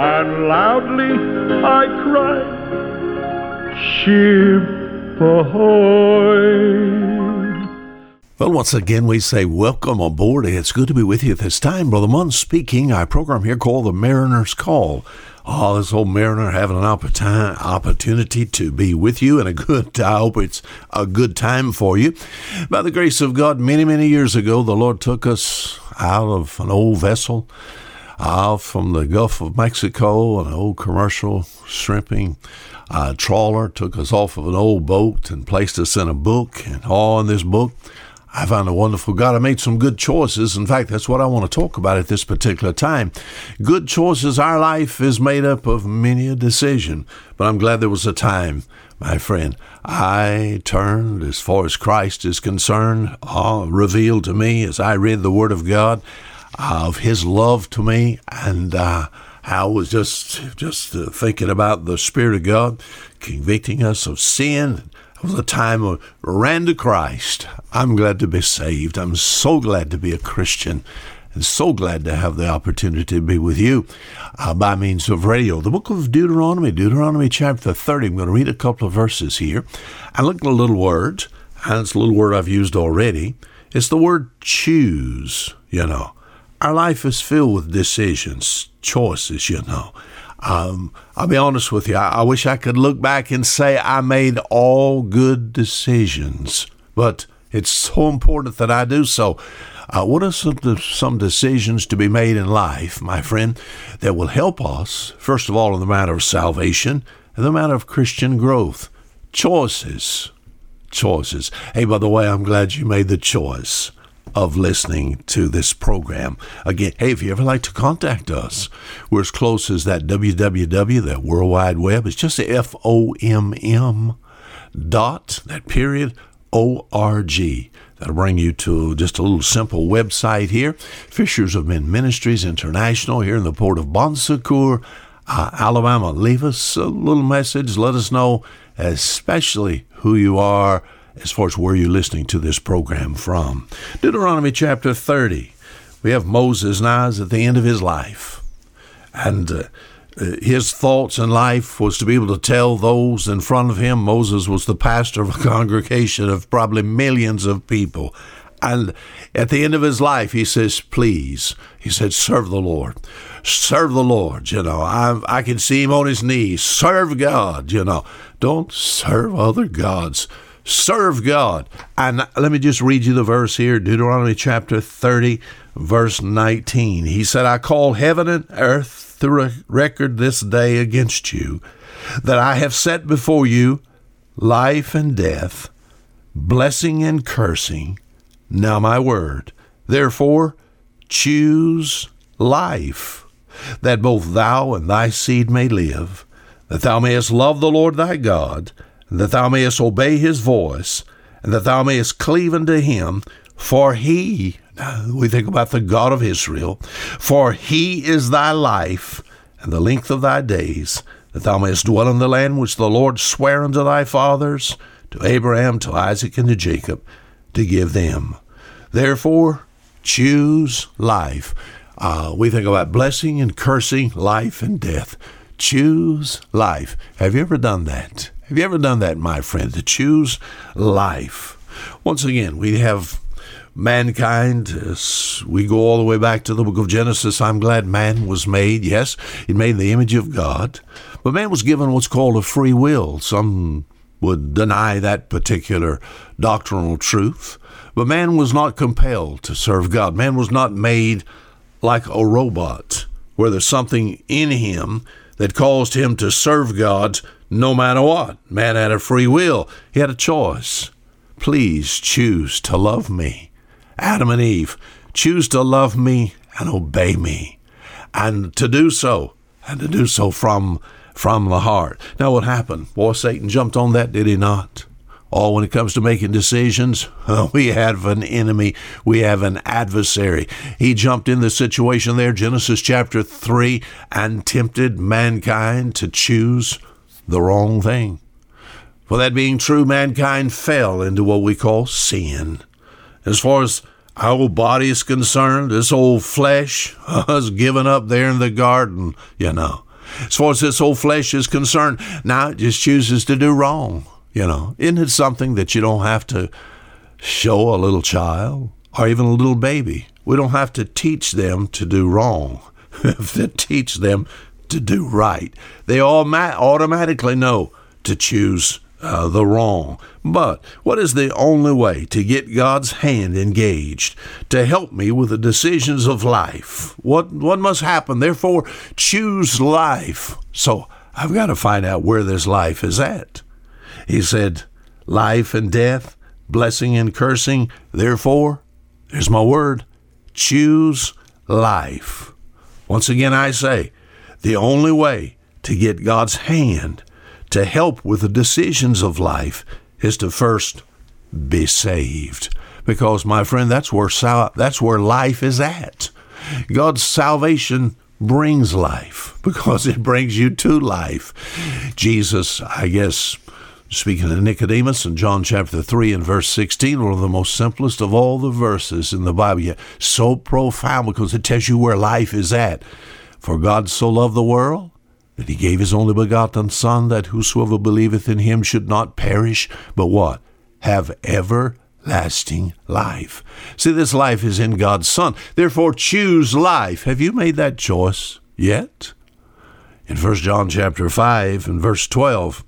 And loudly I cried, Ship ahoy! Well, once again, we say welcome aboard. It's good to be with you at this time. Brother Munn speaking. Our program here called The Mariner's Call. Oh, this old mariner having an opportun- opportunity to be with you and a good, I hope it's a good time for you. By the grace of God, many, many years ago, the Lord took us out of an old vessel out from the Gulf of Mexico, an old commercial shrimping uh, trawler, took us off of an old boat and placed us in a book. And all in this book, I found a wonderful God. I made some good choices. In fact, that's what I want to talk about at this particular time. Good choices. Our life is made up of many a decision, but I'm glad there was a time, my friend. I turned as far as Christ is concerned, uh, revealed to me as I read the Word of God of His love to me, and uh, I was just just uh, thinking about the Spirit of God convicting us of sin. Was a time of ran to Christ. I'm glad to be saved. I'm so glad to be a Christian and so glad to have the opportunity to be with you uh, by means of radio. The book of Deuteronomy, Deuteronomy chapter 30. I'm going to read a couple of verses here I look at a little word, and it's a little word I've used already. It's the word choose, you know. Our life is filled with decisions, choices, you know. Um, I'll be honest with you. I, I wish I could look back and say I made all good decisions, but it's so important that I do so. Uh, what are some, some decisions to be made in life, my friend, that will help us, first of all, in the matter of salvation and the matter of Christian growth? Choices. Choices. Hey, by the way, I'm glad you made the choice of listening to this program. Again, hey, if you ever like to contact us, we're as close as that www, that World Wide Web. It's just the F O M M dot, that period, O R G. That'll bring you to just a little simple website here. Fishers of Men Ministries International here in the port of Bon Secour, uh, Alabama. Leave us a little message. Let us know, especially who you are as far as where you're listening to this program from. Deuteronomy chapter 30. We have Moses now is at the end of his life. And uh, his thoughts in life was to be able to tell those in front of him. Moses was the pastor of a congregation of probably millions of people. And at the end of his life, he says, Please, he said, serve the Lord. Serve the Lord. You know, I, I can see him on his knees. Serve God. You know, don't serve other gods serve God. And let me just read you the verse here Deuteronomy chapter 30, verse 19. He said, I call heaven and earth to record this day against you, that I have set before you life and death, blessing and cursing. Now, my word. Therefore, choose life, that both thou and thy seed may live, that thou mayest love the Lord thy God that thou mayest obey his voice, and that thou mayest cleave unto him, for he, we think about the God of Israel, for he is thy life and the length of thy days, that thou mayest dwell in the land which the Lord sware unto thy fathers, to Abraham, to Isaac, and to Jacob, to give them. Therefore, choose life. Uh, we think about blessing and cursing, life and death. Choose life. Have you ever done that? Have you ever done that, my friend, to choose life? Once again, we have mankind. we go all the way back to the book of Genesis. I'm glad man was made. Yes, he made the image of God. But man was given what's called a free will. Some would deny that particular doctrinal truth. But man was not compelled to serve God. Man was not made like a robot, where there's something in him that caused him to serve God no matter what. Man had a free will, he had a choice. Please choose to love me. Adam and Eve, choose to love me and obey me. And to do so, and to do so from from the heart. Now what happened? Boy, Satan jumped on that, did he not? Oh, when it comes to making decisions, we have an enemy. We have an adversary. He jumped in the situation there, Genesis chapter 3, and tempted mankind to choose the wrong thing. For that being true, mankind fell into what we call sin. As far as our body is concerned, this old flesh was given up there in the garden, you know. As far as this old flesh is concerned, now it just chooses to do wrong. You know, isn't it something that you don't have to show a little child or even a little baby? We don't have to teach them to do wrong. to teach them to do right. They all ma- automatically know to choose uh, the wrong. But what is the only way to get God's hand engaged to help me with the decisions of life? What what must happen? Therefore, choose life. So I've got to find out where this life is at. He said, Life and death, blessing and cursing. Therefore, there's my word choose life. Once again, I say, the only way to get God's hand to help with the decisions of life is to first be saved. Because, my friend, that's where, sal- that's where life is at. God's salvation brings life because it brings you to life. Jesus, I guess, Speaking of Nicodemus in John chapter 3 and verse 16, one of the most simplest of all the verses in the Bible, yet so profound because it tells you where life is at. For God so loved the world that he gave his only begotten Son, that whosoever believeth in him should not perish, but what? Have everlasting life. See, this life is in God's Son. Therefore, choose life. Have you made that choice yet? In 1 John chapter 5 and verse 12,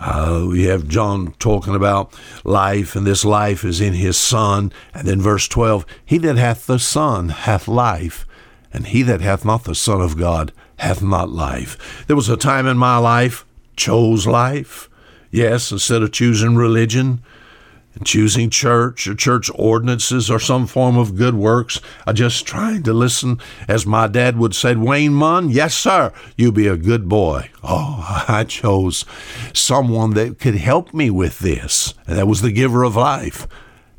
uh, we have John talking about life, and this life is in his Son. And then verse 12 He that hath the Son hath life, and he that hath not the Son of God hath not life. There was a time in my life, chose life. Yes, instead of choosing religion, and choosing church or church ordinances or some form of good works. I just tried to listen, as my dad would say, Wayne Munn, yes, sir, you be a good boy. Oh, I chose someone that could help me with this, and that was the giver of life.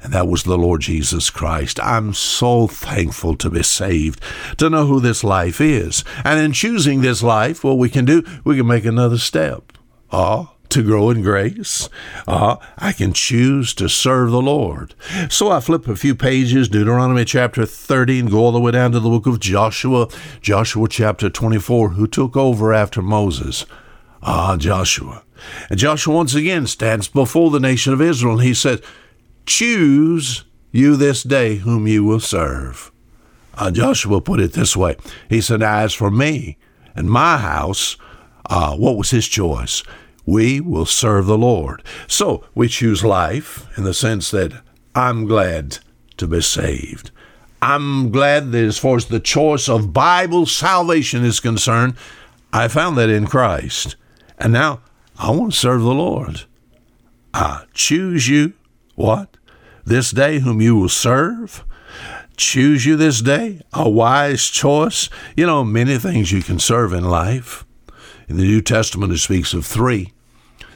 And that was the Lord Jesus Christ. I'm so thankful to be saved, to know who this life is. And in choosing this life, what we can do, we can make another step. Oh, to grow in grace. Uh, I can choose to serve the Lord. So I flip a few pages, Deuteronomy chapter 30, and go all the way down to the book of Joshua, Joshua chapter 24, who took over after Moses. Ah, Joshua. And Joshua once again stands before the nation of Israel, and he said, Choose you this day whom you will serve. Uh, Joshua put it this way He said, As for me and my house, uh, what was his choice? we will serve the Lord. So we choose life in the sense that I'm glad to be saved. I'm glad that as far as the choice of Bible salvation is concerned, I found that in Christ. And now I want to serve the Lord. I choose you, what? This day whom you will serve. Choose you this day, a wise choice. You know, many things you can serve in life. In the New Testament, it speaks of three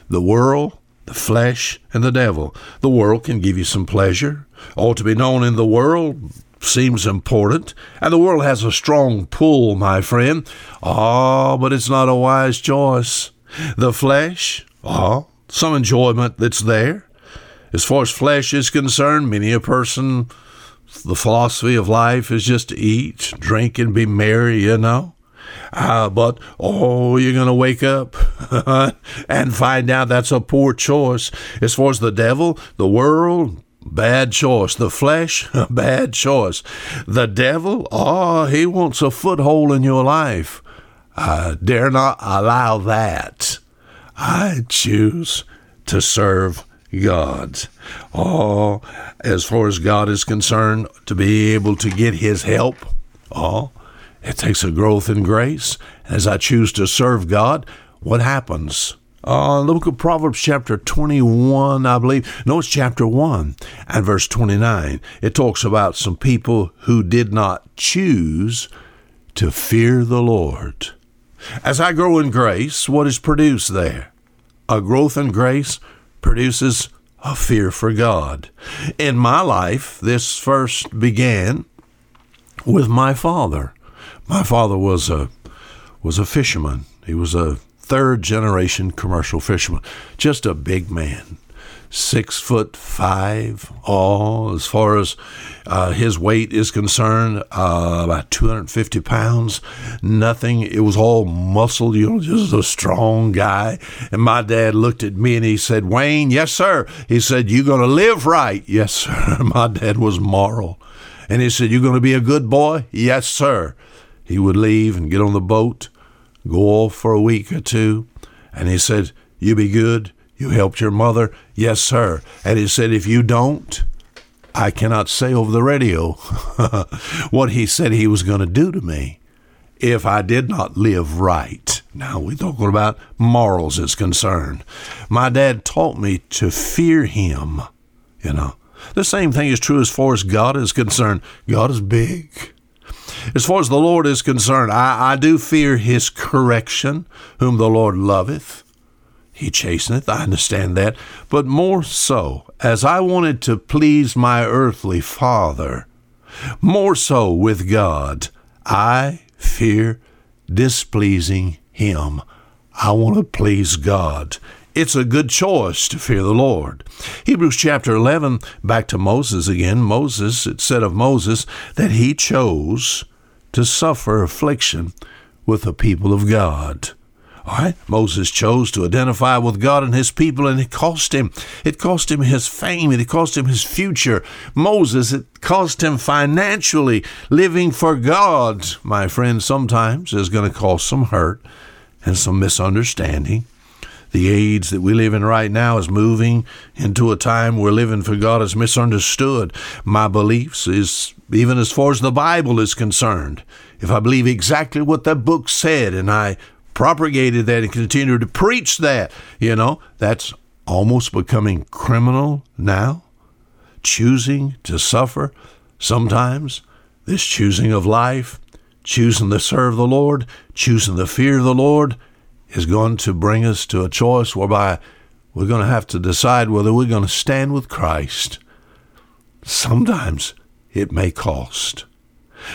the world, the flesh, and the devil. The world can give you some pleasure. All to be known in the world seems important, and the world has a strong pull, my friend. Ah, oh, but it's not a wise choice. The flesh, ah, oh, some enjoyment that's there. As far as flesh is concerned, many a person, the philosophy of life is just to eat, drink, and be merry, you know. Uh, but, oh, you're going to wake up and find out that's a poor choice. As far as the devil, the world, bad choice. The flesh, bad choice. The devil, oh, he wants a foothold in your life. I dare not allow that. I choose to serve God. Oh, as far as God is concerned, to be able to get his help. Oh, It takes a growth in grace. As I choose to serve God, what happens? Uh, book of Proverbs, chapter 21, I believe. No, it's chapter 1 and verse 29. It talks about some people who did not choose to fear the Lord. As I grow in grace, what is produced there? A growth in grace produces a fear for God. In my life, this first began with my father. My father was a was a fisherman. He was a third generation commercial fisherman, just a big man six foot five all. As far as uh, his weight is concerned uh, about 250 pounds. Nothing it was all muscle you know just a strong guy. And my dad looked at me and he said wayne yes sir. He said you're going to live right. Yes sir. My dad was moral. And he said you're going to be a good boy? Yes sir. He would leave and get on the boat go off for a week or two. And he said you be good you helped your mother? Yes, sir. And he said, If you don't, I cannot say over the radio what he said he was going to do to me if I did not live right. Now, we're talking about morals is concerned. My dad taught me to fear him, you know. The same thing is true as far as God is concerned. God is big. As far as the Lord is concerned, I, I do fear his correction, whom the Lord loveth. He chasteneth, I understand that, but more so, as I wanted to please my earthly father, more so with God, I fear displeasing him. I want to please God. It's a good choice to fear the Lord. Hebrews chapter 11, back to Moses again. Moses, it said of Moses that he chose to suffer affliction with the people of God. All right, Moses chose to identify with God and his people, and it cost him. It cost him his fame, it cost him his future. Moses, it cost him financially. Living for God, my friend, sometimes is going to cause some hurt and some misunderstanding. The age that we live in right now is moving into a time where living for God is misunderstood. My beliefs is even as far as the Bible is concerned. If I believe exactly what that book said and I propagated that and continued to preach that, you know, that's almost becoming criminal now. Choosing to suffer sometimes, this choosing of life, choosing to serve the Lord, choosing the fear of the Lord is going to bring us to a choice whereby we're going to have to decide whether we're going to stand with Christ. Sometimes it may cost.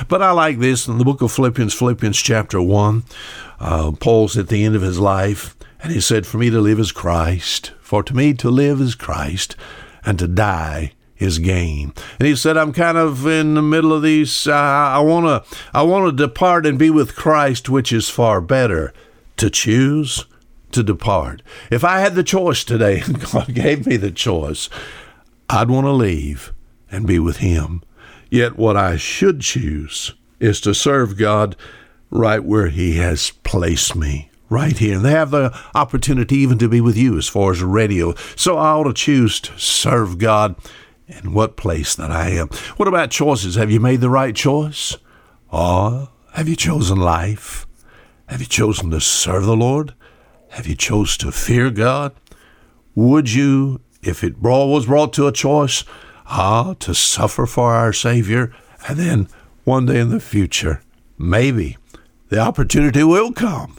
But I like this in the book of Philippians, Philippians chapter 1. Uh, Paul's at the end of his life, and he said, For me to live is Christ, for to me to live is Christ, and to die is gain. And he said, I'm kind of in the middle of these. Uh, I want to I want to depart and be with Christ, which is far better. To choose to depart. If I had the choice today, and God gave me the choice, I'd want to leave and be with Him. Yet what I should choose is to serve God right where He has placed me, right here. And they have the opportunity even to be with you as far as radio. So I ought to choose to serve God in what place that I am. What about choices? Have you made the right choice? Or have you chosen life? Have you chosen to serve the Lord? Have you chose to fear God? Would you, if it was brought to a choice, ah, to suffer for our Savior, and then one day in the future, maybe the opportunity will come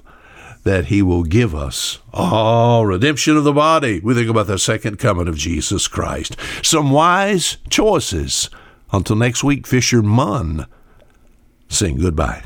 that He will give us all redemption of the body. We think about the second coming of Jesus Christ. Some wise choices. Until next week, Fisher Munn. Sing goodbye.